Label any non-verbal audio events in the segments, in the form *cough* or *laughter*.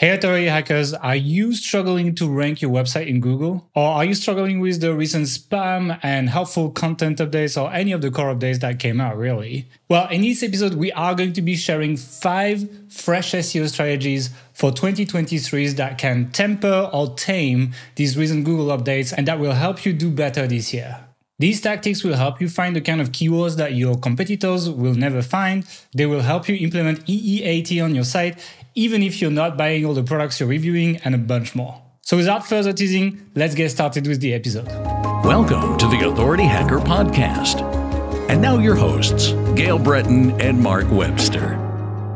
Hey, Authority hackers, are you struggling to rank your website in Google? Or are you struggling with the recent spam and helpful content updates or any of the core updates that came out, really? Well, in this episode, we are going to be sharing five fresh SEO strategies for 2023s that can temper or tame these recent Google updates and that will help you do better this year. These tactics will help you find the kind of keywords that your competitors will never find. They will help you implement EEAT on your site even if you're not buying all the products you're reviewing and a bunch more. So without further teasing, let's get started with the episode. Welcome to the Authority Hacker Podcast. And now your hosts, Gael Breton and Mark Webster.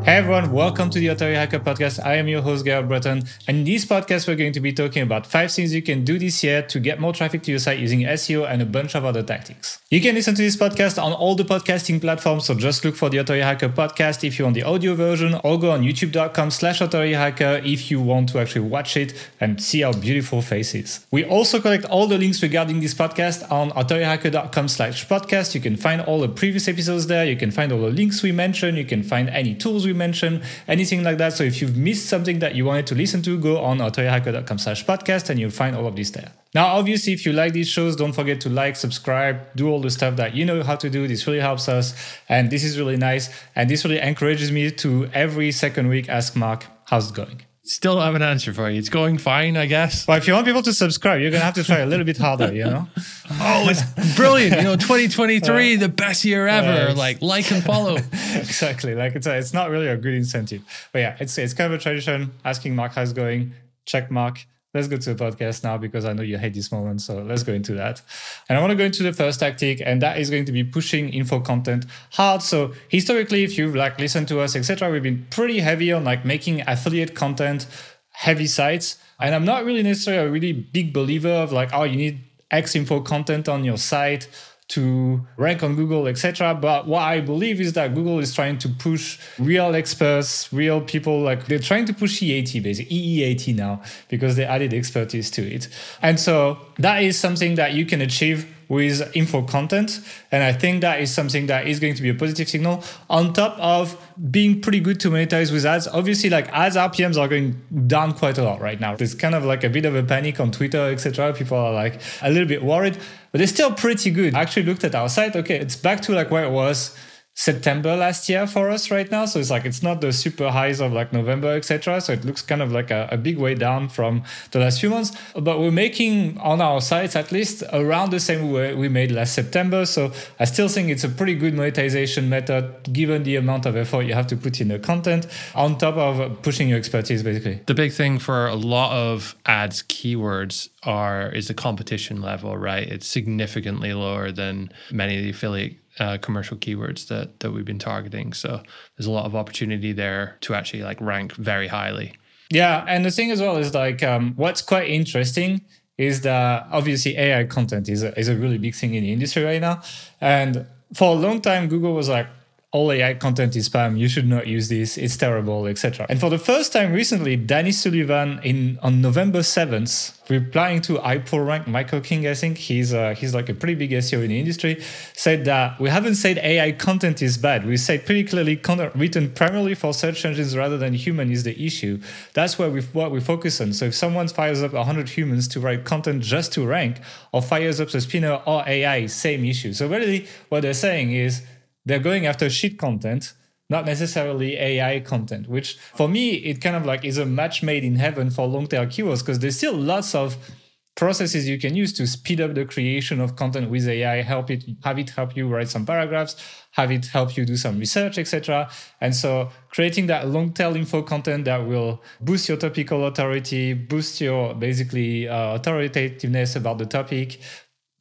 Hey everyone, welcome to the Authority Hacker Podcast. I am your host, Gael Breton. And in this podcast, we're going to be talking about five things you can do this year to get more traffic to your site using SEO and a bunch of other tactics. You can listen to this podcast on all the podcasting platforms, so just look for the Authority Hacker Podcast if you want the audio version, or go on youtube.com slash Hacker if you want to actually watch it and see our beautiful faces. We also collect all the links regarding this podcast on authorityhacker.com slash podcast. You can find all the previous episodes there. You can find all the links we mentioned. You can find any tools we mention, anything like that. So if you've missed something that you wanted to listen to, go on authorityhacker.com slash podcast and you'll find all of this there. Now, obviously, if you like these shows, don't forget to like, subscribe, do all the stuff that you know how to do. This really helps us. And this is really nice. And this really encourages me to every second week ask Mark, how's it going? Still have an answer for you. It's going fine, I guess. Well, if you want people to subscribe, you're going to have to try a little bit harder, you know? *laughs* oh, it's brilliant. You know, 2023, uh, *laughs* the best year ever. Uh, like, like and follow. *laughs* exactly. Like, it's, a, it's not really a good incentive. But yeah, it's, it's kind of a tradition asking Mark how's going, check Mark let's go to the podcast now because I know you hate this moment. So let's go into that. And I want to go into the first tactic, and that is going to be pushing info content hard. So historically, if you've like listened to us, etc., we've been pretty heavy on like making affiliate content heavy sites. And I'm not really necessarily a really big believer of like, oh, you need X info content on your site to rank on Google, etc. But what I believe is that Google is trying to push real experts, real people, like they're trying to push EAT, basically EEAT now, because they added expertise to it. And so that is something that you can achieve with info content. And I think that is something that is going to be a positive signal on top of being pretty good to monetize with ads. Obviously, like ads RPMs are going down quite a lot right now. There's kind of like a bit of a panic on Twitter, etc. People are like a little bit worried, but they're still pretty good. I actually looked at our site. Okay, it's back to like where it was September last year for us right now. So it's like it's not the super highs of like November, etc. So it looks kind of like a, a, big way down from the last few months. But we're making on our sites at least around the same way we made last September. So I still think it's a pretty good monetization method given the amount of effort you have to put in the content on top of pushing your expertise basically. The big thing for a lot of ads keywords are is the competition level, right? It's significantly lower than many of the affiliate uh, commercial keywords that that we've been targeting. So there's a lot of opportunity there to actually like rank very highly. Yeah, and the thing as well is like um, what's quite interesting is that obviously AI content is a, is a really big thing in the industry right now, and for a long time Google was like all AI content is spam. You should not use this. It's terrible, etc. And for the first time recently, Danny Sullivan in on November seventh, replying to iPullRank, Michael King, I think he's uh, he's like a pretty big SEO in the industry, said that we haven't said AI content is bad. We said pretty clearly content written primarily for search engines rather than human is the issue. That's where we what we focus on. So if someone fires up 100 humans to write content just to rank, or fires up a spinner or AI, same issue. So really, what they're saying is they're going after shit content not necessarily AI content, which for me, it kind of like is a match made in heaven for long tail keywords because there's still lots of processes you can use to speed up the creation of content with AI, help it, have it help you write some paragraphs, have it help you do some research, etc. And so creating that long tail info content that will boost your topical authority, boost your basically uh, authoritativeness about the topic,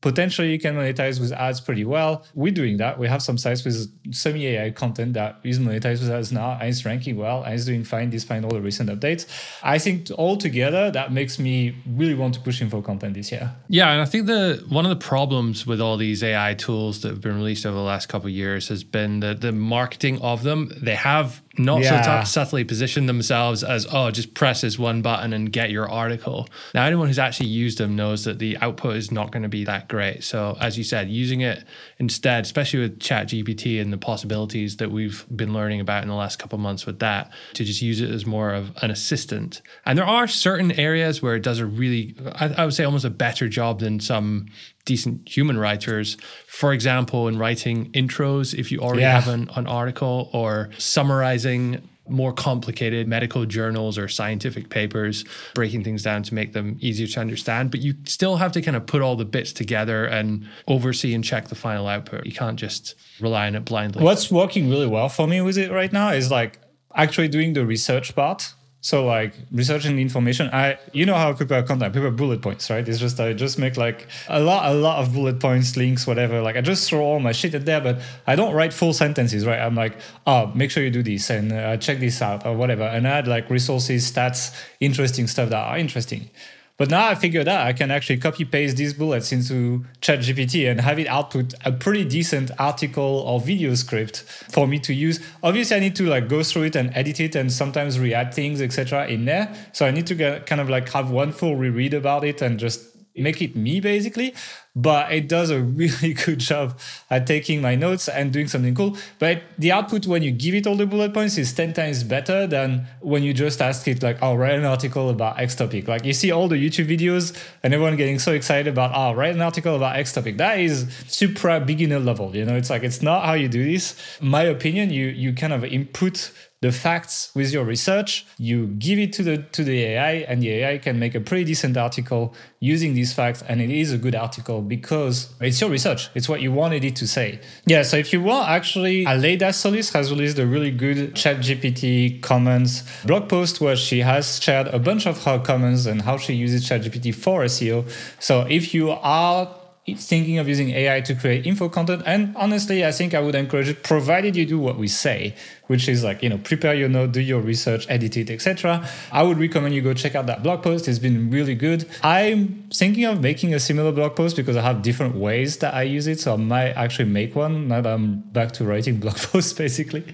potentially you can monetize with ads pretty well. We're doing that. We have some sites with semi AI content that is monetized with ads now and it's ranking well and it's doing fine despite all the recent updates. I think altogether that makes me really want to push info content this year. Yeah, and I think the one of the problems with all these AI tools that have been released over the last couple of years has been the the marketing of them. They have not Yeah. so tu- subtly position themselves as oh just press this one button and get your article. Now anyone who's actually used them knows that the output is not going to be that great. So as you said using it instead especially with chat gpt and the possibilities that we've been learning about in the last couple of months with that to just use it as more of an assistant. And there are certain areas where it does a really I, I would say almost a better job than some decent human writers for example in writing intros if you already Yeah. have an, an article or summarizing more complicated medical journals or scientific papers, breaking things down to make them easier to understand. But you still have to kind of put all the bits together and oversee and check the final output. You can't just rely on it blindly. What's working really well for me with it right now is like actually doing the research part. So like researching the information. I you know how I prepare content. I prepare bullet points, right? It's just I just make like a lot a lot of bullet points, links, whatever. Like I just throw all my shit in there, but I don't write full sentences, right? I'm like, oh, make sure you do this and uh, check this out or whatever, and add like resources, stats, interesting stuff that are interesting. But now I figured out I can actually copy paste these bullets into ChatGPT and have it output a pretty decent article or video script for me to use. Obviously, I need to like go through it and edit it and sometimes re-add things, etc. in there. So I need to get kind of like have one full reread about it and just make it me basically. But it does a *laughs* really good job at taking my notes and doing something cool. But the output when you give it all the bullet points is 10 times better than when you just ask it like oh write an article about x topic. Like you see all the youtube videos and everyone getting so excited about oh write an article about x topic. That is super beginner level you know? It's like it's not how you do this. My opinion you you kind of input the facts with your research. You give it to the to the ai and the ai can make a pretty decent article using these facts and it is a good article because it's your research. It's what you wanted it to say. Yeah so if you want actually Aleyda Solis has released a really good chat gpt comments blog post where she has shared a bunch of her comments and how she uses chat gpt for seo so if you are thinking of using AI to create info content. And honestly, I think I would encourage it, provided you do what we say, which is like, you know, prepare your note, do your research, edit it, etc. I would recommend you go check out that blog post. It's been really good. I'm thinking of making a similar blog post because I have different ways that I use it. So I might actually make one now that I'm back to writing *laughs* blog posts, basically.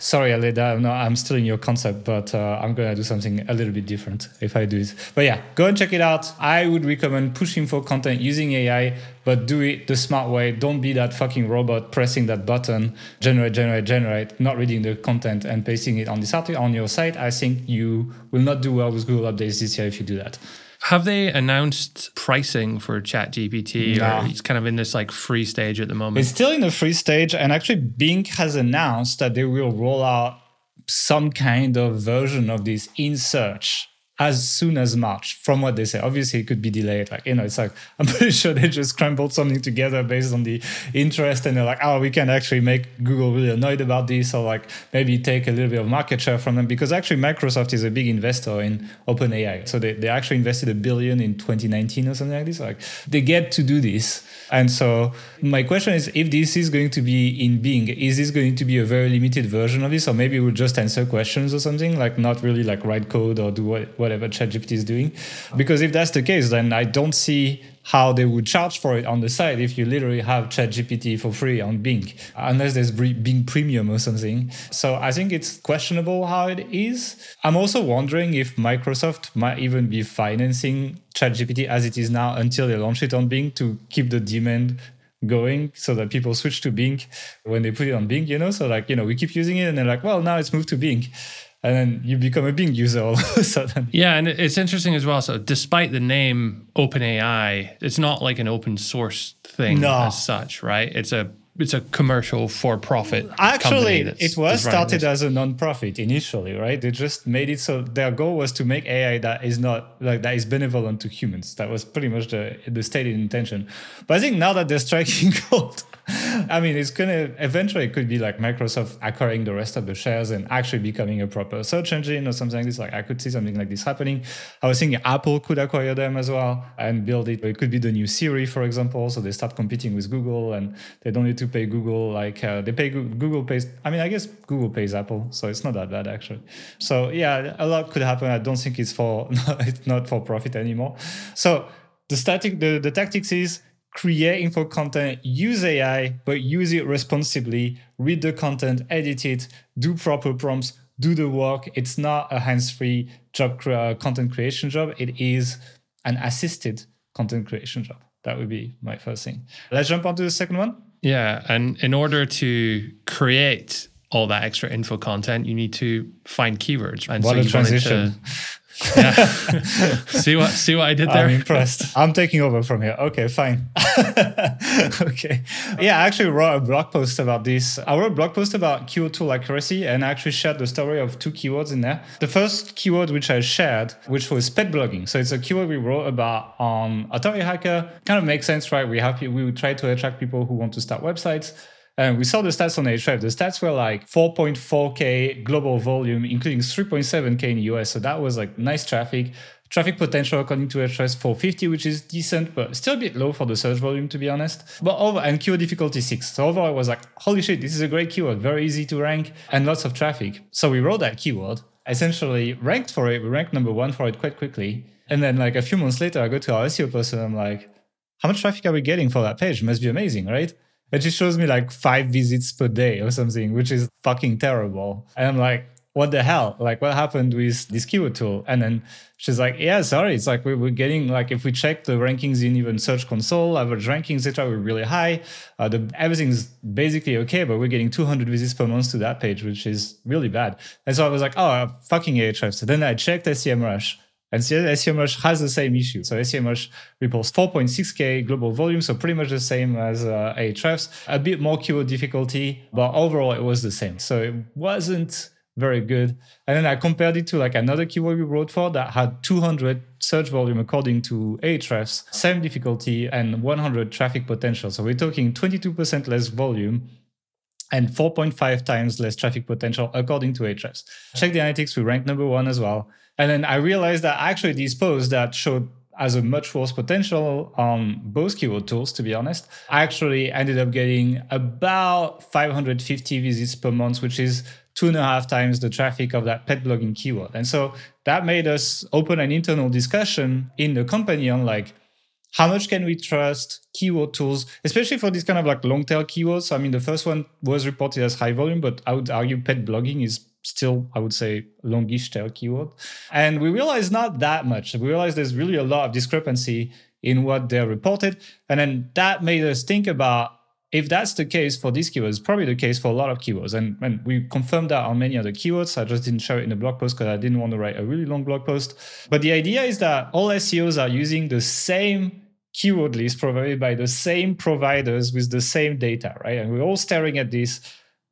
Sorry, Aleyda, no, I'm still in your concept, but uh, I'm to do something a little bit different if I do it. But yeah, go and check it out. I would recommend pushing for content using AI, but do it the smart way. Don't be that fucking robot pressing that button, generate, generate, generate, not reading the content and pasting it on this article on your site. I think you will not do well with Google updates this year if you do that. Have they announced pricing for ChatGPT, No. it's kind of in this like free stage at the moment? It's still in the free stage, and actually, Bing has announced that they will roll out some kind of version of this in search as soon as March, from what they say. Obviously, it could be delayed. Like, you know, it's like, *laughs* I'm pretty sure they just scrambled something together based on the interest, and they're like, oh, we can actually make Google really annoyed about this, or like maybe take a little bit of market share from them. Because actually, Microsoft is a big investor in OpenAI. So they, they actually invested a billion in 2019 or something like this. Like, they get to do this. And so, my question is if this is going to be in Bing, is this going to be a very limited version of this? Or maybe we'll just answer questions or something, like not really like write code or do what, whatever ChatGPT is doing. Because if that's the case, then I don't see how they would charge for it on the side if you literally have ChatGPT for free on Bing, unless there's Bing Premium or something. So I think it's questionable how it is. I'm also wondering if Microsoft might even be financing ChatGPT as it is now until they launch it on Bing to keep the demand going so that people switch to Bing when they put it on Bing, you know? So like, you know, we keep using it and they're like, well, now it's moved to Bing. And then you become a Bing user all *laughs* of a sudden. Yeah, and it's interesting as well. So, despite the name OpenAI, it's not like an open source thing No. as such, right? It's a it's a commercial for profit. Actually, it was started as a non-profit initially, right? They just made it so their goal was to make AI that is not like that is benevolent to humans. That was pretty much the the stated intention. But I think now that they're striking *laughs* gold, I mean, it's gonna eventually it could be like Microsoft acquiring the rest of the shares and actually becoming a proper search engine or something like this. Like I could see something like this happening. I was thinking Apple could acquire them as well and build it. It could be the new Siri, for example. So they start competing with Google and they don't need to pay Google like uh, they pay Goo- Google pays. I mean, I guess Google pays Apple, so it's not that bad actually. So yeah, a lot could happen. I don't think it's for *laughs* it's not for profit anymore. So the static the, the tactics is create info content, use AI, but use it responsibly, read the content, edit it, do proper prompts, do the work. It's not a hands-free job cre- uh, content creation job. It is an assisted content creation job. That would be my first thing. Let's jump on to the second one. Yeah. And in order to create all that extra info content, you need to find keywords. And what so a you wanted transition. To, yeah. *laughs* see what see what I did there? I'm impressed. I'm taking over from here. Okay, fine. *laughs* okay. Yeah, I actually wrote a blog post about this. I wrote a blog post about keyword tool accuracy and I actually shared the story of two keywords in there. The first keyword which I shared, which was pet blogging. So it's a keyword we wrote about um, on Authority Hacker. Kind of makes sense, right? We have we try to attract people who want to start websites. And we saw the stats on Ahrefs. The stats were like 4.4K global volume, including 3.7K in the US. So that was like nice traffic. Traffic potential according to Ahrefs 450, which is decent, but still a bit low for the search volume, to be honest. But over and keyword difficulty six. So overall, I was like, holy shit, this is a great keyword, very easy to rank and lots of traffic. So we wrote that keyword, essentially ranked for it. We ranked number one for it quite quickly. And then like a few months later, I go to our SEO person. I'm like, how much traffic are we getting for that page? Must be amazing, right? And she shows me like five visits per day or something, which is fucking terrible. And I'm like, what the hell? Like, what happened with this keyword tool? And then she's like, yeah, sorry. It's like we're getting, like, if we check the rankings in even Search Console, average rankings, etc., we're really high. Uh, the, everything's basically okay, but we're getting 200 visits per month to that page, which is really bad. And so I was like, oh, fucking Ahrefs. So then I checked SEMrush. And SEMrush has the same issue. So SEMrush reports 4.6K global volume, so pretty much the same as uh, Ahrefs. A bit more keyword difficulty, but overall it was the same. So it wasn't very good. And then I compared it to like another keyword we wrote for that had 200 search volume according to Ahrefs, same difficulty and 100 traffic potential. So we're talking 22% less volume and 4.5 times less traffic potential according to Ahrefs. Check the analytics, we ranked number one as well. And then I realized that actually these posts that showed as a much worse potential on both keyword tools, to be honest, I actually ended up getting about 550 visits per month, which is two and a half times the traffic of that pet blogging keyword. And so that made us open an internal discussion in the company on like, how much can we trust keyword tools, especially for these kind of like long tail keywords? I mean, the first one was reported as high volume, but I would argue pet blogging is still, I would say, longish tail keyword. And we realized not that much. We realized there's really a lot of discrepancy in what they're reported. And then that made us think about if that's the case for these keywords, probably the case for a lot of keywords. And, and we confirmed that on many other keywords. I just didn't share it in the blog post because I didn't want to write a really long blog post. But the idea is that all SEOs are using the same keyword list provided by the same providers with the same data, right? And we're all staring at this,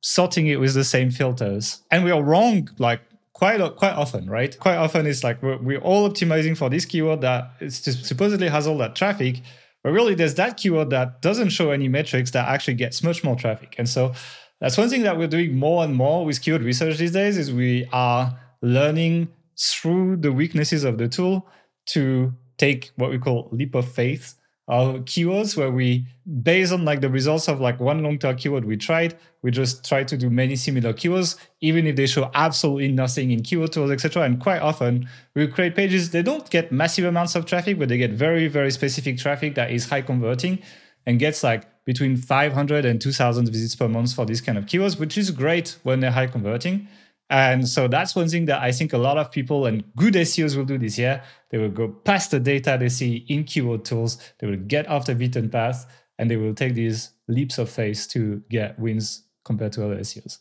sorting it with the same filters. And we are wrong, like quite quite often, right? Quite often it's like we're, we're all optimizing for this keyword that supposedly has all that traffic, but really, there's that keyword that doesn't show any metrics that actually gets much more traffic. And so that's one thing that we're doing more and more with keyword research these days is we are learning through the weaknesses of the tool to take what we call leap of faith uh, keywords where we based on like the results of like one long tail keyword we tried we just try to do many similar keywords even if they show absolutely nothing in keyword tools etc and quite often we create pages they don't get massive amounts of traffic but they get very very specific traffic that is high converting and gets like between 500 and 2000 visits per month for these kind of keywords which is great when they're high converting and so that's one thing that I think a lot of people and good SEOs will do this year. They will go past the data they see in keyword tools, they will get off the beaten path, and they will take these leaps of faith to get wins compared to other SEOs.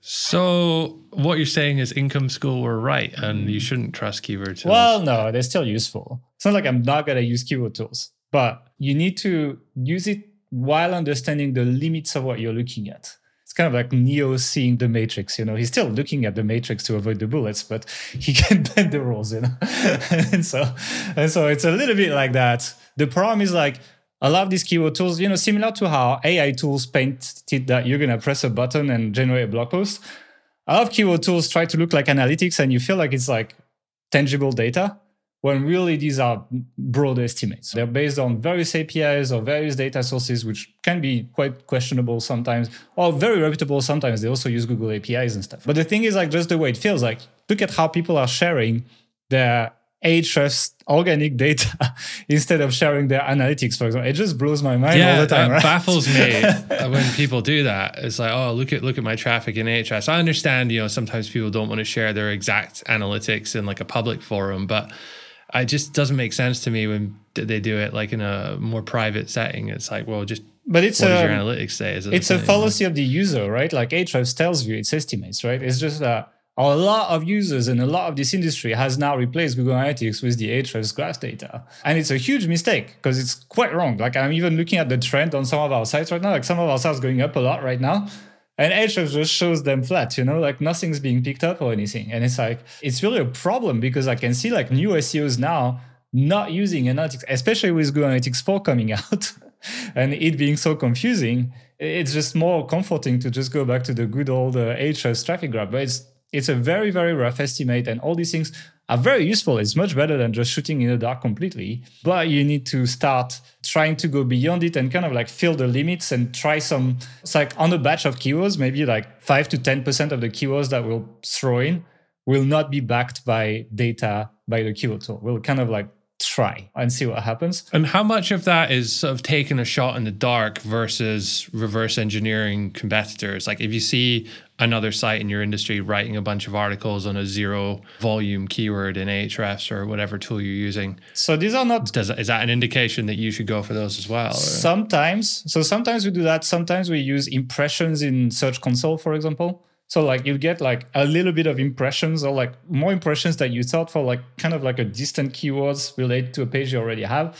So what you're saying is income school were right and you shouldn't trust keyword tools. Well, no, they're still useful. It's not like I'm not gonna use keyword tools, but you need to use it while understanding the limits of what you're looking at kind of like Neo seeing the Matrix. You know, he's still looking at the Matrix to avoid the bullets, but he *laughs* can bend the rules. You know, *laughs* and so and so it's a little bit like that. The problem is like a lot of these keyword tools, you know, similar to how AI tools paint that you're gonna press a button and generate a blog post. A lot of keyword tools try to look like analytics, and you feel like it's like tangible data when really these are broad estimates. They're based on various APIs or various data sources, which can be quite questionable sometimes, or very reputable sometimes. They also use Google APIs and stuff. But the thing is, like, just the way it feels like, look at how people are sharing their Ahrefs organic data *laughs* instead of sharing their analytics, for example. It just blows my mind all the time. that right? baffles me *laughs* when people do that. It's like, oh, look at look at my traffic in Ahrefs. I understand, you know, sometimes people don't want to share their exact analytics in like a public forum, but it just doesn't make sense to me when they do it like in a more private setting. It's like, well, just but it's what does a, your um, analytics say? Is it it's a fallacy of the user, right? Like Ahrefs tells you its estimates, right? It's just that a lot of users and a lot of this industry has now replaced Google Analytics with the Ahrefs graph data. And it's a huge mistake because it's quite wrong. Like I'm even looking at the trend on some of our sites right now. Like some of our sites going up a lot right now. And Ahrefs just shows them flat, you know, like nothing's being picked up or anything. And it's like, it's really a problem because I can see like new SEOs now not using analytics, especially with Google Analytics 4 coming *laughs* out *laughs* and it being so confusing. It's just more comforting to just go back to the good old uh, Ahrefs traffic graph. But it's it's a very very rough estimate, and all these things are very useful. It's much better than just shooting in the dark completely. But you need to start trying to go beyond it and kind of like fill the limits and try some. It's like on a batch of keywords, maybe like five to ten percent of the keywords that we'll throw in will not be backed by data by the keyword tool. We'll kind of like try and see what happens. And how much of that is sort of taking a shot in the dark versus reverse engineering competitors? Like if you see another site in your industry writing a bunch of articles on a zero volume keyword in Ahrefs or whatever tool you're using, So these are not does is that an indication that you should go for those as well? or- Sometimes, so sometimes we do that. Sometimes we use impressions in Search Console, for example. So like you get like a little bit of impressions or like more impressions that you thought for like kind of like a distant keywords related to a page you already have.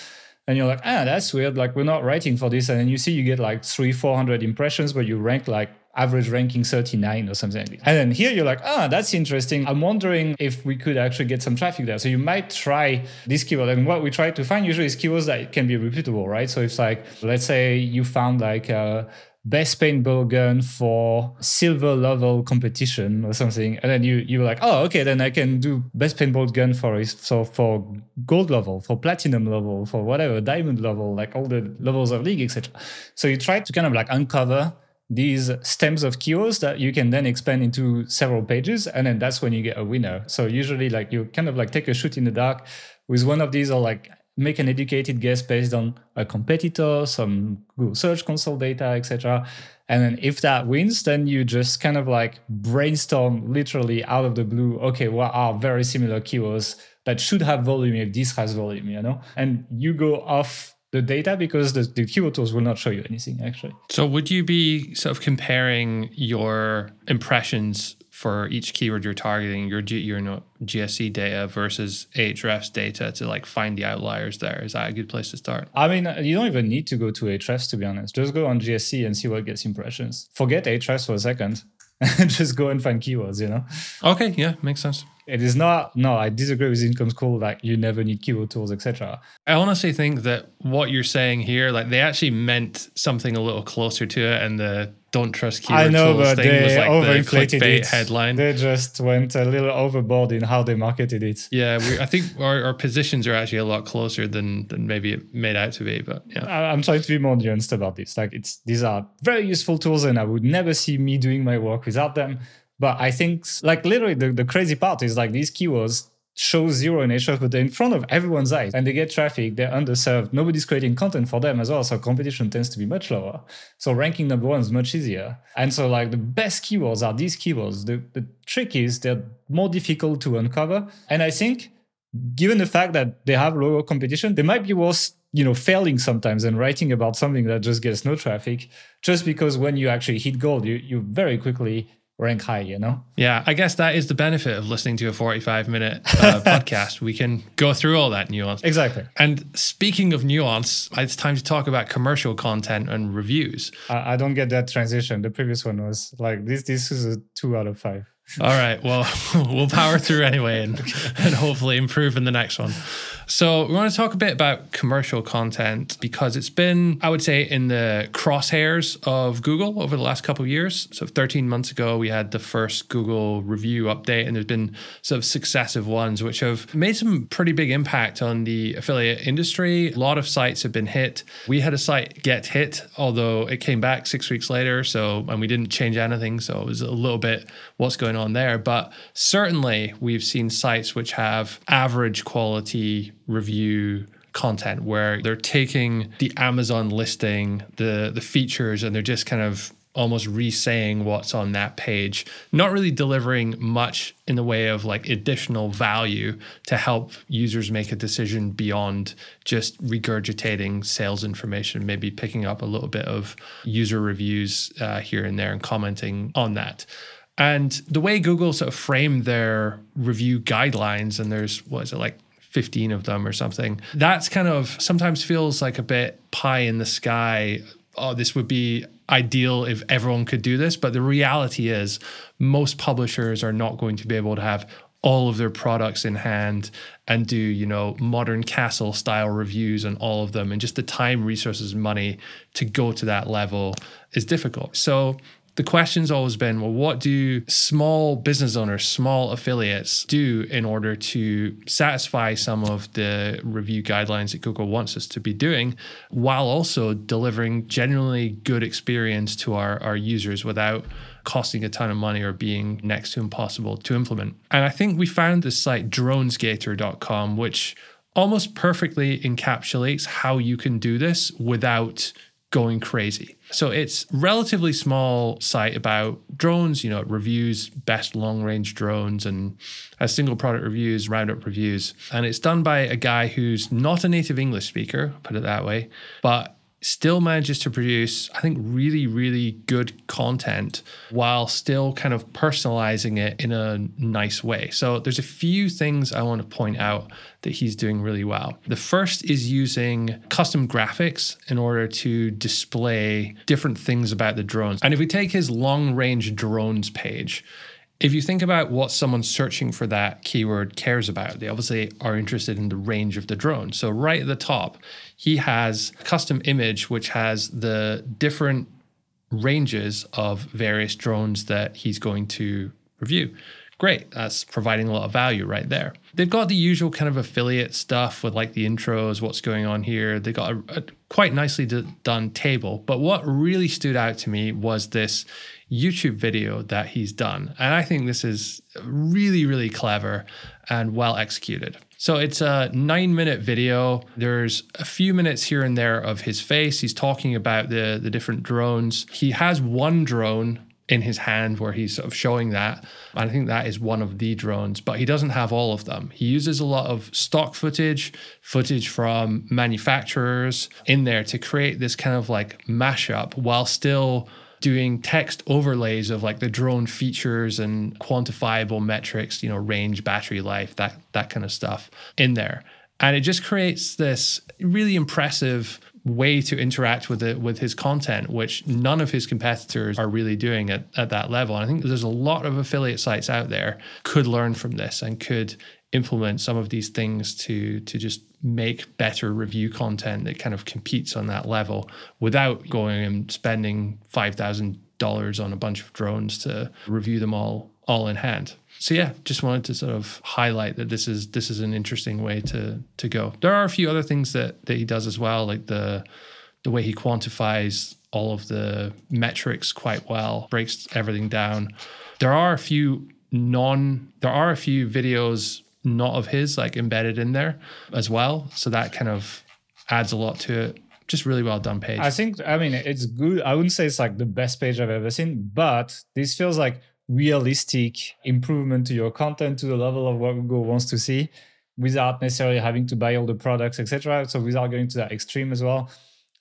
And you're like, ah, that's weird. Like we're not writing for this. And then you see you get like three, 400 impressions, but you rank like average ranking 39 or something like that. And then here you're like, ah, that's interesting. I'm wondering if we could actually get some traffic there. So you might try this keyword. And what we try to find usually is keywords that can be repeatable, right? So it's like, let's say you found like a best paintball gun for silver level competition or something. And then you, you're like, oh, okay, then I can do best paintball gun for so for gold level, for platinum level, for whatever, diamond level, like all the levels of league, etc. So you try to kind of like uncover these stems of keywords that you can then expand into several pages and then that's when you get a winner. So usually like you kind of like take a shoot in the dark with one of these or like make an educated guess based on a competitor some google search console data etc and then if that wins then you just kind of like brainstorm literally out of the blue okay what are very similar keywords that should have volume if this has volume you know? And you go off the data because the, the keyword tools will not show you anything actually So would you be sort of comparing your impressions for each keyword you're targeting, your G, your GSC data versus Ahrefs data to like find the outliers there? Is that a good place to start? I mean, you don't even need to go to Ahrefs to be honest. Just go on GSC and see what gets impressions. Forget Ahrefs for a second. And *laughs* just go and find keywords, you know? Okay, yeah, makes sense. It is not, no, I disagree with Income School, like you never need keyword tools, etc. I honestly think that what you're saying here, like they actually meant something a little closer to it, and the "don't trust keyword I know, tools" but thing they was like the overinflated clickbait it. headline. They just went a little overboard in how they marketed it. yeah, we, I think our, our positions are actually a lot closer than than maybe it made out to be. But yeah, I- I'm trying to be more nuanced about this. Like it's these are very useful tools, and I would never see me doing my work without them. But I think, like literally, the, the crazy part is like these keywords show zero in Ahrefs, but they're in front of everyone's eyes, and they get traffic. They're underserved. Nobody's creating content for them as well, so competition tends to be much lower. So ranking number one is much easier. And so, like the best keywords are these keywords. The the trick is they're more difficult to uncover, and I think given the fact that they have lower competition, they might be worth you know failing sometimes and writing about something that just gets no traffic just because when you actually hit gold you you very quickly rank high you know yeah, I guess that is the benefit of listening to a 45 minute uh, *laughs* podcast. We can go through all that nuance. exactly And speaking of nuance, it's time to talk about commercial content and reviews. I, I don't get that transition the previous one was like this this is a two out of five All right. Well, *laughs* we'll power through anyway and, *laughs* and hopefully improve in the next one. So, we want to talk a bit about commercial content because it's been, I would say, in the crosshairs of Google over the last couple of years. So, 13 months ago, we had the first Google review update, and there's been sort of successive ones which have made some pretty big impact on the affiliate industry. A lot of sites have been hit. We had a site get hit, although it came back six weeks later. So, and we didn't change anything. So, it was a little bit what's going on there. But certainly, we've seen sites which have average quality review content where they're taking the Amazon listing, the the features, and they're just kind of almost re-saying what's on that page, not really delivering much in the way of like additional value to help users make a decision beyond just regurgitating sales information, maybe picking up a little bit of user reviews uh, here and there and commenting on that. And the way Google sort of framed their review guidelines, and there's what is it like 15 of them or something. That's kind of sometimes feels like a bit pie in the sky. Oh, this would be ideal if everyone could do this. But the reality is, most publishers are not going to be able to have all of their products in hand and do you know modern castle style reviews on all of them and just the time resources money to go to that level is difficult so the question's always been well, what do small business owners, small affiliates do in order to satisfy some of the review guidelines that Google wants us to be doing while also delivering genuinely good experience to our, our users without costing a ton of money or being next to impossible to implement? And I think we found this site, dronesgator.com, which almost perfectly encapsulates how you can do this without going crazy. So it's relatively small site about drones, you know, it reviews best long-range drones and has single product reviews, roundup reviews. And it's done by a guy who's not a native English speaker, put it that way, but still manages to produce, I think, really, really good content while still kind of personalizing it in a nice way. So there's a few things I want to point out that he's doing really well. The first is using custom graphics in order to display different things about the drones. And if we take his long range drones page, if you think about what someone searching for that keyword cares about, they obviously are interested in the range of the drone. So, right at the top, he has a custom image which has the different ranges of various drones that he's going to review. Great, that's providing a lot of value right there. They've got the usual kind of affiliate stuff with like the intros, what's going on here. They got a, a quite nicely done table. But what really stood out to me was this YouTube video that he's done. And I think this is really, really clever and well executed. So it's a nine minute video. There's a few minutes here and there of his face. He's talking about the, the different drones. He has one drone in his hand where he's sort of showing that. And I think that is one of the drones, but he doesn't have all of them. He uses a lot of stock footage, footage from manufacturers in there to create this kind of like mashup while still doing text overlays of like the drone features and quantifiable metrics, you know, range, battery life, that that kind of stuff in there. And it just creates this really impressive way to interact with it with his content, which none of his competitors are really doing at, at that level. And I think there's a lot of affiliate sites out there could learn from this and could implement some of these things to to just make better review content that kind of competes on that level without going and spending five thousand dollars on a bunch of drones to review them all all in hand. So yeah, just wanted to sort of highlight that this is this is an interesting way to to go. There are a few other things that that he does as well, like the the way he quantifies all of the metrics quite well, breaks everything down. There are a few non there are a few videos not of his like embedded in there as well. So that kind of adds a lot to it. Just really well done page. I think I mean it's good. I wouldn't say it's like the best page I've ever seen, but this feels like realistic improvement to your content to the level of what Google wants to see without necessarily having to buy all the products, etc. So without going to that extreme as well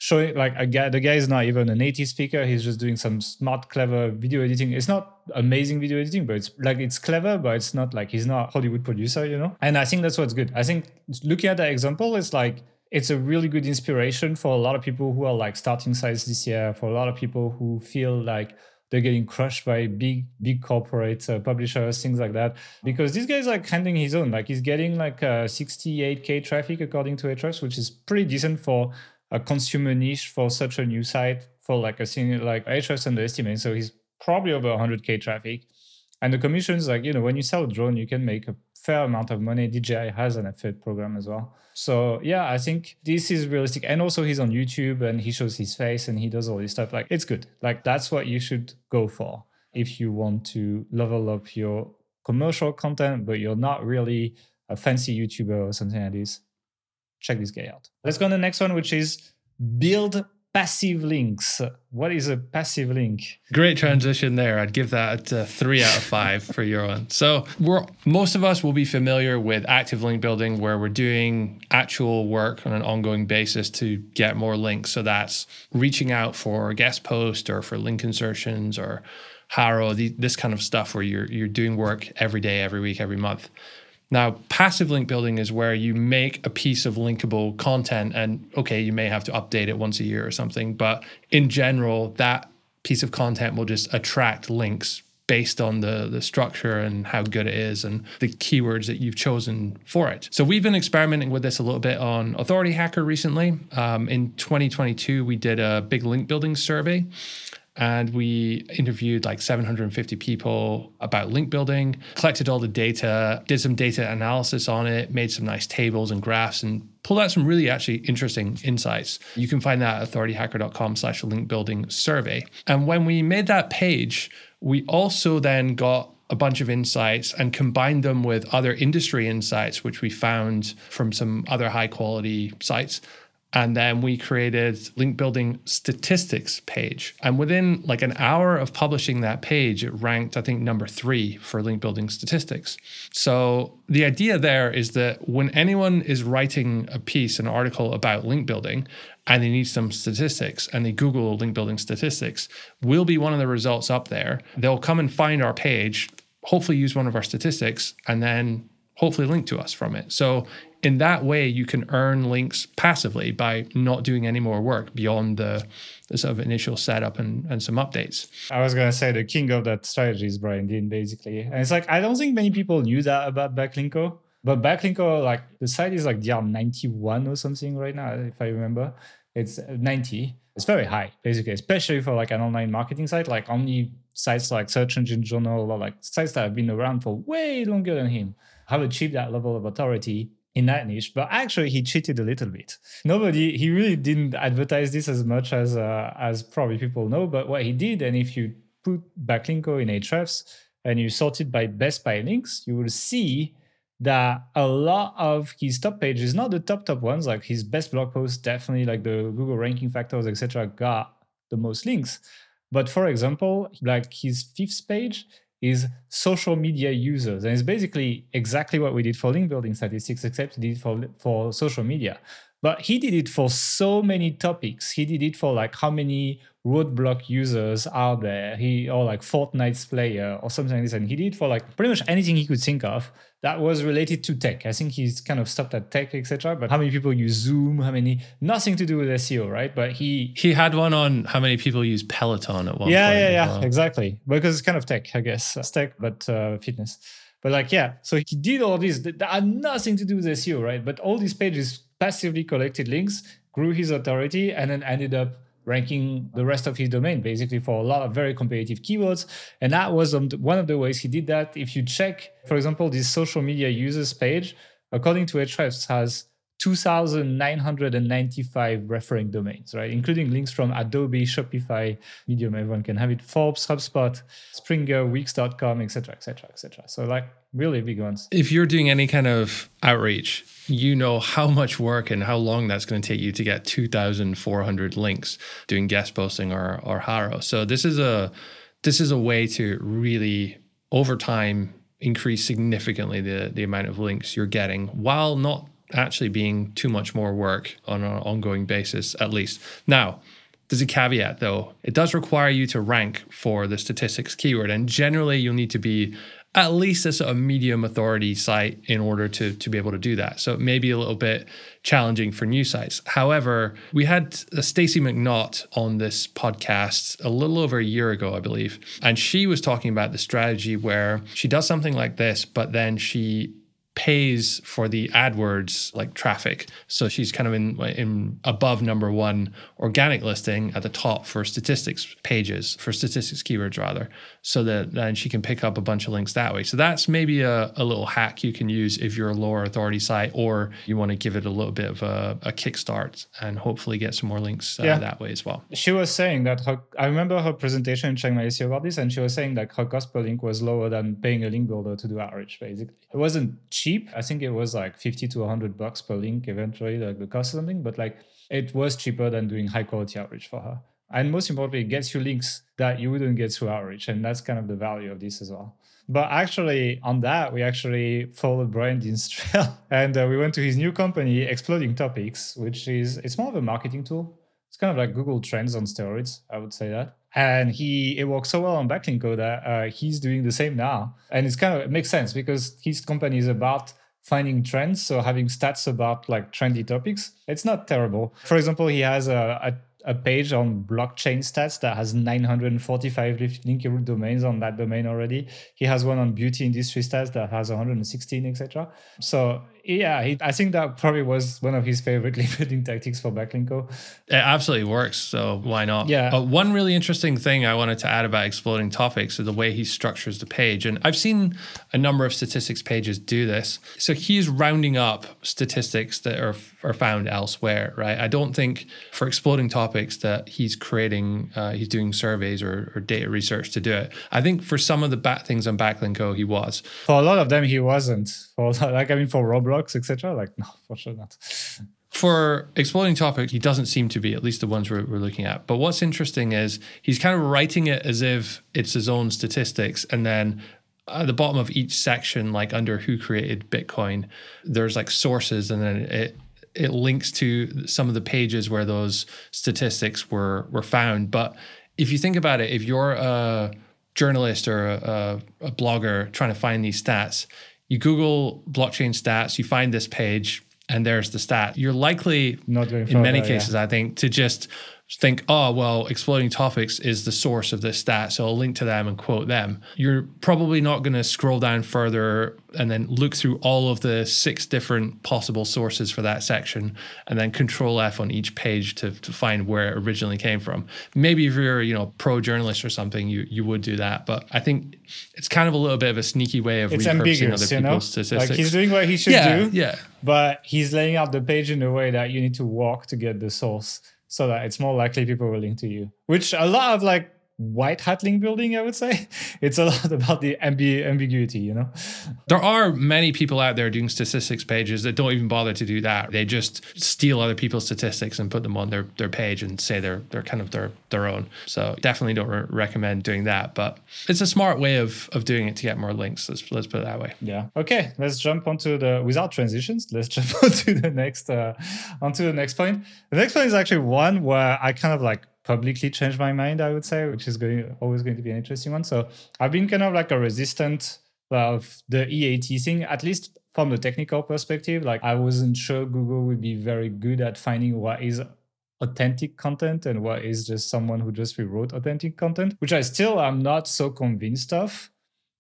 showing like a guy the guy is not even a native speaker. He's just doing some smart clever video editing. It's not amazing video editing but it's like it's clever but it's not like he's not a hollywood producer you know? And i think that's what's good. I think looking at that example it's like it's a really good inspiration for a lot of people who are like starting sites this year for a lot of people who feel like they're getting crushed by big big corporate uh, publishers things like that. Because this guy's like handling his own. Like he's getting like uh, 68k traffic according to Ahrefs which is pretty decent for a consumer niche for such a new site for like a single like I Ahrefs underestimate. So he's probably over 100k traffic. And the commissions like you know when you sell a drone you can make a fair amount of money. Dji has an affiliate program as well. So yeah i think this is realistic. And also he's on youtube and he shows his face and he does all this stuff. Like it's good. Like that's what you should go for if you want to level up your commercial content but you're not really a fancy youtuber or something like this check this guy out let's go on the next one which is build passive links. What is a passive link? Great transition there. I'd give that a three out of five *laughs* for your one. So we're most of us will be familiar with active link building where we're doing actual work on an ongoing basis to get more links. So that's reaching out for guest post or for link insertions or Haro, this kind of stuff where you're you're doing work every day, every week, every month. Now, passive link building is where you make a piece of linkable content, and okay, you may have to update it once a year or something, but in general, that piece of content will just attract links based on the, the structure and how good it is and the keywords that you've chosen for it. So we've been experimenting with this a little bit on Authority Hacker recently. Um, in 2022, we did a big link building survey and we interviewed like 750 people about link building, collected all the data, did some data analysis on it, made some nice tables and graphs, and pulled out some really actually interesting insights. You can find that at authorityhacker.com slash link building survey. And when we made that page, we also then got a bunch of insights and combined them with other industry insights, which we found from some other high quality sites and then we created link building statistics page. And within like an hour of publishing that page, it ranked, I think, number three for link building statistics. So the idea there is that when anyone is writing a piece, an article about link building, and they need some statistics and they Google link building statistics, will be one of the results up there. They'll come and find our page, hopefully use one of our statistics, and then hopefully link to us from it. So in that way, you can earn links passively by not doing any more work beyond the, the sort of initial setup and, and some updates. I was going to say the king of that strategy is Brian Dean, basically. And it's like, I don't think many people knew that about Backlinko. But Backlinko, like the site is like DR91 or something right now, if I remember. It's 90. It's very high, basically, especially for like an online marketing site. Like only sites like Search Engine Journal or like sites that have been around for way longer than him have achieved that level of authority in that niche, but actually he cheated a little bit. Nobody, he really didn't advertise this as much as uh, as probably people know. But what he did, and if you put Backlinko in Ahrefs and you sort it by best by links, you will see that a lot of his top pages, not the top top ones, like his best blog posts, definitely like the Google ranking factors, etc., got the most links. But for example, like his fifth page, is social media users. And it's basically exactly what we did for link building statistics, except he did for, for social media. But he did it for so many topics. He did it for like how many Roblox users are there, he or like Fortnite's player or something like this. And he did for like pretty much anything he could think of that was related to tech. I think he's kind of stopped at tech, etc. But how many people use Zoom? How many? Nothing to do with SEO, right? But he he had one on how many people use Peloton at one yeah, point. Yeah, yeah, well. exactly. Because it's kind of tech, I guess. It's tech, but uh, fitness. But like, yeah, so he did all this that had nothing to do with SEO, right? But all these pages passively collected links, grew his authority, and then ended up ranking the rest of his domain basically for a lot of very competitive keywords. And that was um, one of the ways he did that. If you check, for example, this social media users page, according to Ahrefs, has 2,995 referring domains, right? Including links from Adobe, Shopify, Medium, everyone can have it, Forbes, HubSpot, Springer, Wix.com, etc., etc., etc. So like really big ones. If you're doing any kind of outreach, you know how much work and how long that's going to take you to get 2,400 links doing guest posting or or Haro. So this is a this is a way to really over time increase significantly the the amount of links you're getting while not actually being too much more work on an ongoing basis, at least. Now, there's a caveat though. It does require you to rank for the statistics keyword, and generally you'll need to be at least a sort of medium authority site in order to, to be able to do that. So it may be a little bit challenging for new sites. However, we had Stacey MacNaught on this podcast a little over a year ago, I believe, and she was talking about the strategy where she does something like this, but then she pays for the AdWords like traffic. So she's kind of in in above number one organic listing at the top for statistics pages for statistics keywords rather, so that then she can pick up a bunch of links that way. So that's maybe a, a little hack you can use if you're a lower authority site or you want to give it a little bit of a, a kickstart and hopefully get some more links uh, yeah. that way as well. She was saying that her, I remember her presentation in Chiang Mai SEO about this, and she was saying that her cost per link was lower than paying a link builder to do outreach. Basically, it wasn't cheap. I think it was like 50 to 100 bucks per link eventually, like the cost of something, but like it was cheaper than doing high quality outreach for her. And most importantly, it gets you links that you wouldn't get through outreach. And that's kind of the value of this as well. But actually, on that, we actually followed Brian Dean's trail *laughs* and uh, we went to his new company, Exploding Topics, which is it's more of a marketing tool. It's kind of like Google Trends on steroids, I would say that and he it works so well on backlinko that uh, he's doing the same now and it's kind of it makes sense because his company is about finding trends so having stats about like trendy topics it's not terrible for example he has a, a a page on blockchain stats that has 945 linkable domains on that domain already. He has one on beauty industry stats that has 116, etc. So yeah, he, I think that probably was one of his favorite *laughs* link building tactics for Backlinko. It absolutely works. So why not? Yeah. Uh, one really interesting thing I wanted to add about exploding topics is the way he structures the page. And I've seen a number of statistics pages do this. So he's rounding up statistics that are, are found elsewhere, right? I don't think for exploding topics that he's creating, uh, he's doing surveys or, or data research to do it. I think for some of the bad things on Backlinko, he was. For a lot of them, he wasn't. For *laughs* like, I mean, for Roblox, etc. Like, no, for sure not. For exploding topics, he doesn't seem to be, at least the ones we're, we're, looking at. But what's interesting is he's kind of writing it as if it's his own statistics. And then at the bottom of each section, like under who created Bitcoin, there's like sources and then it it links to some of the pages where those statistics were were found. But if you think about it, if you're a journalist or a, a blogger trying to find these stats, you Google blockchain stats, you find this page, and there's the stat. You're likely, Not in many cases, yeah. I think, to just think, oh, well, exploding topics is the source of this stat. So I'll link to them and quote them. You're probably not going to scroll down further and then look through all of the six different possible sources for that section and then control F on each page to, to find where it originally came from. Maybe if you're, you know, pro journalist or something, you you would do that. But I think it's kind of a little bit of a sneaky way of it's repurposing other people's you know? statistics. Like he's doing what he should yeah, do. Yeah. But he's laying out the page in a way that you need to walk to get the source so that it's more likely people will link to you. Which a lot of like white hat building, I would say. *laughs* It's a lot about the ambi- ambiguity, you know? There are many people out there doing statistics pages that don't even bother to do that. They just steal other people's statistics and put them on their, their page and say they're they're kind of their their own. So definitely don't re- recommend doing that. But it's a smart way of of doing it to get more links. Let's let's put it that way. Yeah. Okay. Let's jump onto the without transitions. Let's *laughs* jump onto the next uh onto the next point. The next point is actually one where I kind of like publicly changed my mind, I would say, which is going always going to be an interesting one. So I've been kind of like a resistant of the EAT thing, at least from the technical perspective. Like I wasn't sure Google would be very good at finding what is authentic content and what is just someone who just rewrote authentic content, which I still am not so convinced of.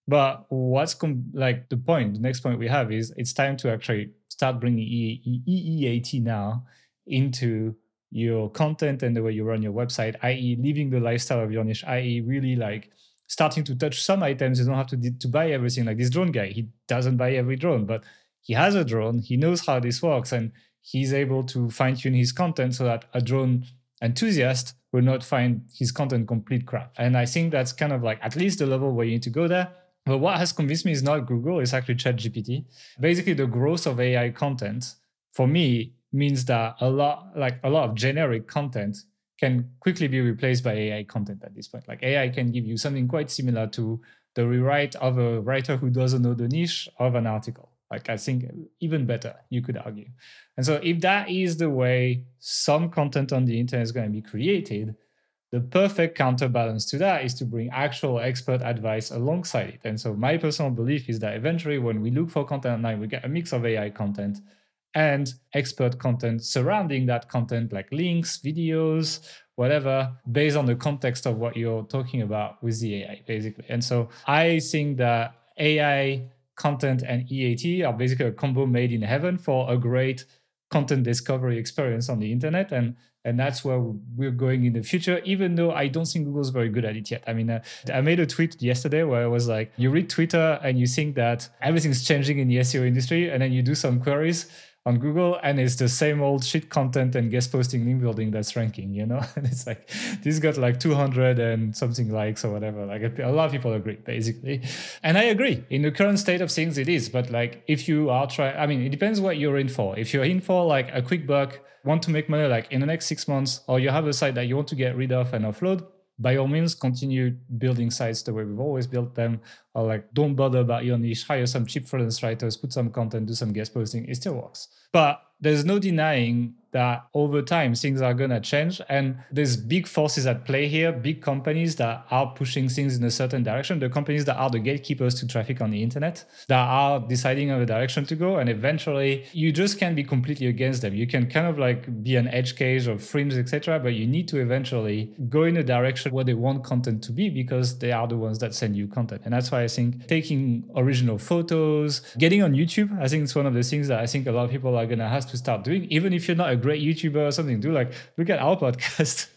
But what's com- like the point? The next point we have is it's time to actually start bringing EEAT now into your content and the way you run your website, i.e., living the lifestyle of your niche, i.e., really like starting to touch some items. You don't have to to buy everything. Like this drone guy, he doesn't buy every drone, but he has a drone. He knows how this works, and he's able to fine tune his content so that a drone enthusiast will not find his content complete crap. And I think that's kind of like at least the level where you need to go there. But what has convinced me is not Google, it's actually ChatGPT. Basically, the growth of AI content for me means that a lot like a lot of generic content can quickly be replaced by AI content at this point. Like AI can give you something quite similar to the rewrite of a writer who doesn't know the niche of an article. Like I think even better, you could argue. And so if that is the way some content on the internet is going to be created, the perfect counterbalance to that is to bring actual expert advice alongside it. And so my personal belief is that eventually when we look for content online, we get a mix of AI content and expert content surrounding that content, like links, videos, whatever, based on the context of what you're talking about with the AI, basically. And so I think that AI content and EAT are basically a combo made in heaven for a great content discovery experience on the internet. And and that's where we're going in the future even though i don't think google's very good at it yet i mean uh, i made a tweet yesterday where i was like you read twitter and you think that everything's changing in the seo industry and then you do some queries on Google and it's the same old shit content and guest posting link building that's ranking, you know? *laughs* And it's like, this got like 200 and something likes or whatever. Like a lot of people agree, basically. And I agree. In the current state of things, it is. But like, if you are trying, I mean, it depends what you're in for. If you're in for like a quick buck, want to make money like in the next six months, or you have a site that you want to get rid of and offload, by all means continue building sites the way we've always built them or like don't bother about your niche. Hire some cheap freelance writers put some content do some guest posting. It still works. But there's no denying that over time things are going to change. And there's big forces at play here big companies that are pushing things in a certain direction. The companies that are the gatekeepers to traffic on the internet that are deciding on the direction to go. And eventually you just can't be completely against them. You can kind of like be an edge case or fringe etc but you need to eventually go in a direction where they want content to be because they are the ones that send you content. And that's why i think taking original photos getting on youtube i think it's one of the things that i think a lot of people are going to have to start doing even if you're not a great YouTuber or something, do like look at our *laughs* podcast.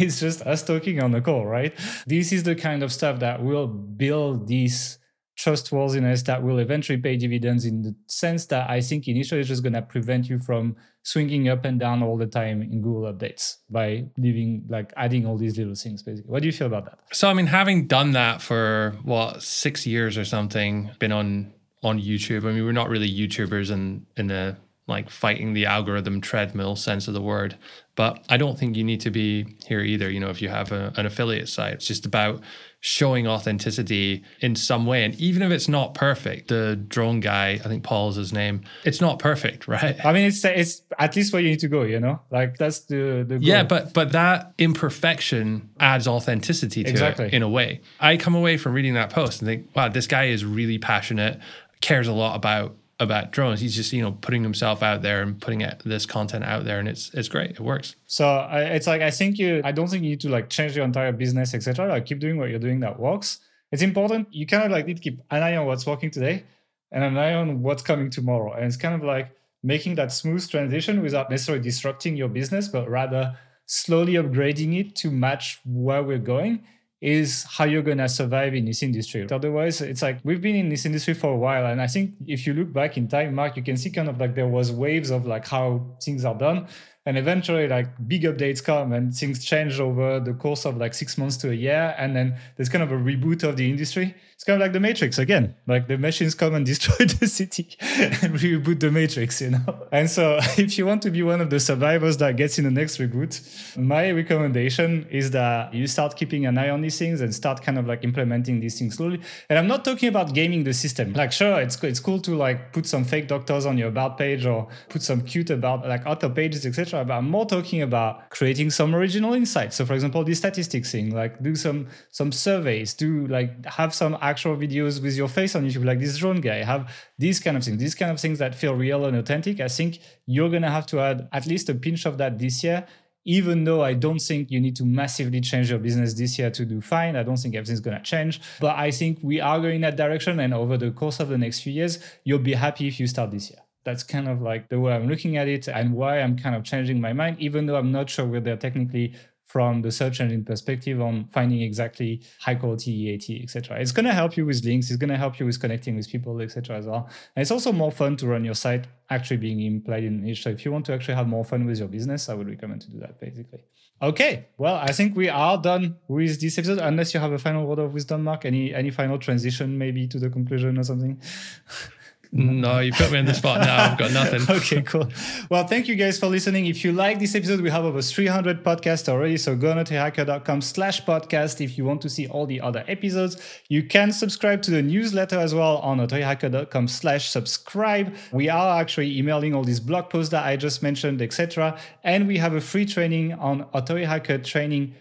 it's just us talking on the call, right? This is the kind of stuff that will build this trustworthiness that will eventually pay dividends in the sense that I think initially it's just going to prevent you from swinging up and down all the time in Google updates by leaving like adding all these little things basically. What do you feel about that? So I mean having done that for what 6 years or something, been on on YouTube. I mean we're not really YouTubers in in a like fighting the algorithm treadmill sense of the word. But I don't think you need to be here either. You know, if you have a, an affiliate site, it's just about showing authenticity in some way. And even if it's not perfect, the drone guy, I think Paul's his name, it's not perfect, *laughs* right? I mean, it's it's at least where you need to go, you know? Like that's the, the goal. Yeah, but but that imperfection adds authenticity to exactly. it in a way. I come away from reading that post and think, wow, this guy is really passionate, cares a lot about about drones. He's just you know putting himself out there and putting this content out there, and it's it's great. It works. So I, it's like I think you. I don't think you need to like change your entire business, etc. Like keep doing what you're doing that works. It's important. You kind of like need to keep an eye on what's working today and an eye on what's coming tomorrow. And it's kind of like making that smooth transition without necessarily disrupting your business, but rather slowly upgrading it to match where we're going is how you're going to survive in this industry. Otherwise, it's like we've been in this industry for a while. And I think if you look back in time, Mark, you can see kind of like there was waves of like how things are done and eventually like big updates come and things change over the course of like six months to a year. And then there's kind of a reboot of the industry. It's kind of like the matrix again. Like the machines come and *laughs* destroy the city and reboot the matrix you know? And so *laughs* if you want to be one of the survivors that gets in the next reboot my recommendation is that you start keeping an eye on these things and start kind of like implementing these things slowly. And i'm not talking about gaming the system. Like sure it's, it's cool to like put some fake doctors on your about page or put some cute about like author pages etc but I'm more talking about creating some original insights. So, for example, the statistics thing, like do some some surveys, do like have some actual videos with your face on YouTube, like this drone guy. Have these kind of things, these kind of things that feel real and authentic. I think you're gonna have to add at least a pinch of that this year even though I don't think you need to massively change your business this year to do fine. I don't think everything's going to change, but I think we are going that direction. And over the course of the next few years, you'll be happy if you start this year that's kind of like the way I'm looking at it and why I'm kind of changing my mind, even though I'm not sure whether technically from the search engine perspective on finding exactly high quality EAT, etc. It's going to help you with links. It's going to help you with connecting with people, etc. as well. And it's also more fun to run your site actually being implied in each. So if you want to actually have more fun with your business, I would recommend to do that basically. Okay, well, I think we are done with this episode. Unless you have a final word of wisdom, Mark. Any any final transition maybe to the conclusion or something? *laughs* No, you put me on the spot now. I've got nothing. *laughs* okay, cool. Well, thank you guys for listening. If you like this episode, we have over 300 podcasts already. So go on to hacker.com slash podcast if you want to see all the other episodes. You can subscribe to the newsletter as well on authorityhacker.com slash subscribe. We are actually emailing all these blog posts that I just mentioned, etc. And we have a free training on Authority Hacker training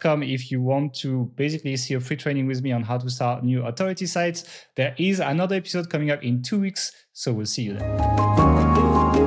com if you want to basically see a free training with me on how to start new authority sites. There is another episode coming up in two weeks, so we'll see you there.